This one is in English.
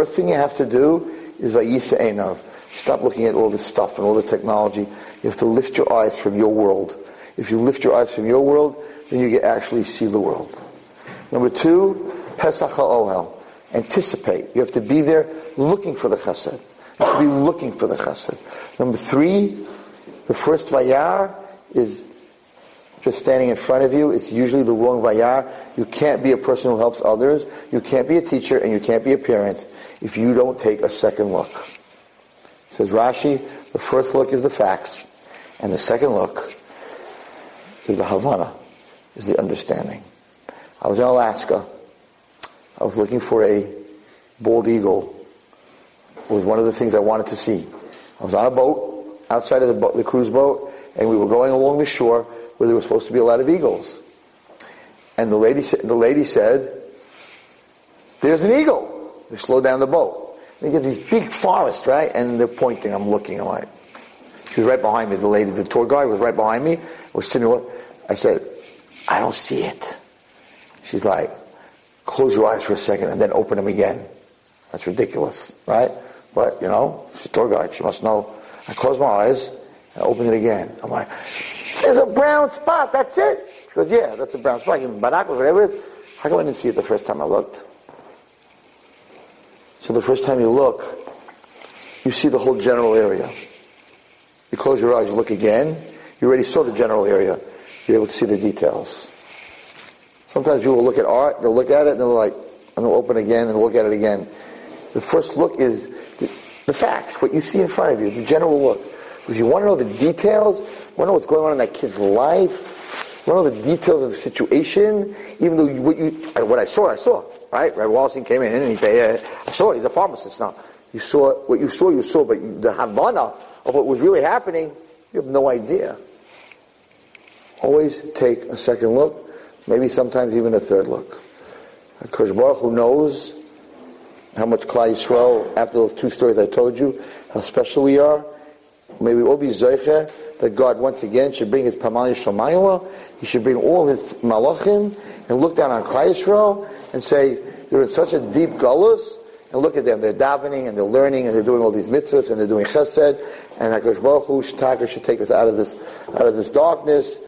first thing you have to do is vayisa enav. Stop looking at all this stuff and all the technology. You have to lift your eyes from your world. If you lift your eyes from your world, then you can actually see the world. Number two, Pesach HaOhel. Anticipate. You have to be there looking for the chesed. You have to be looking for the chesed. Number three, the first vayar is just standing in front of you. It's usually the wrong vayar. You can't be a person who helps others. You can't be a teacher and you can't be a parent if you don't take a second look. Says Rashi, the first look is the facts, and the second look is the Havana, is the understanding. I was in Alaska. I was looking for a bald eagle. It was one of the things I wanted to see. I was on a boat, outside of the, the cruise boat, and we were going along the shore where there was supposed to be a lot of eagles. And the lady, the lady said, there's an eagle. They slowed down the boat. They get these big forests, right? And they're pointing. I'm looking. I'm like, she was right behind me. The lady, the tour guide was right behind me. I was sitting. I said, I don't see it. She's like, close your eyes for a second and then open them again. That's ridiculous, right? But, you know, she's a tour guide. She must know. I closed my eyes and opened it again. I'm like, there's a brown spot. That's it. She goes, yeah, that's a brown spot. Even binoculars, whatever. How come I didn't see it the first time I looked? So the first time you look, you see the whole general area. You close your eyes, you look again. You already saw the general area. You're able to see the details. Sometimes people look at art, they'll look at it, and they're like, and they'll open again and look at it again. The first look is the, the facts, what you see in front of you, the general look. If you want to know the details, want to know what's going on in that kid's life, want to know the details of the situation, even though you, what you, what I saw, I saw, right? Rabbi Wallstein came in and he, uh, I saw it, he's a pharmacist now. You saw, what you saw, you saw, but the Havana of what was really happening, you have no idea. Always take a second look, maybe sometimes even a third look. Kosh Baruch Hu knows how much Klal Yisrael, after those two stories I told you, how special we are, May we all be Zoiche that God once again should bring his pamalya shel maalah. He should bring all his Malachim and look down on Klal Yisrael and say, you're in such a deep gullus, and look at them. They're davening and they're learning and they're doing all these mitzvahs and they're doing chesed. And HaKadosh Baruch Hu should take us out of this, out of this darkness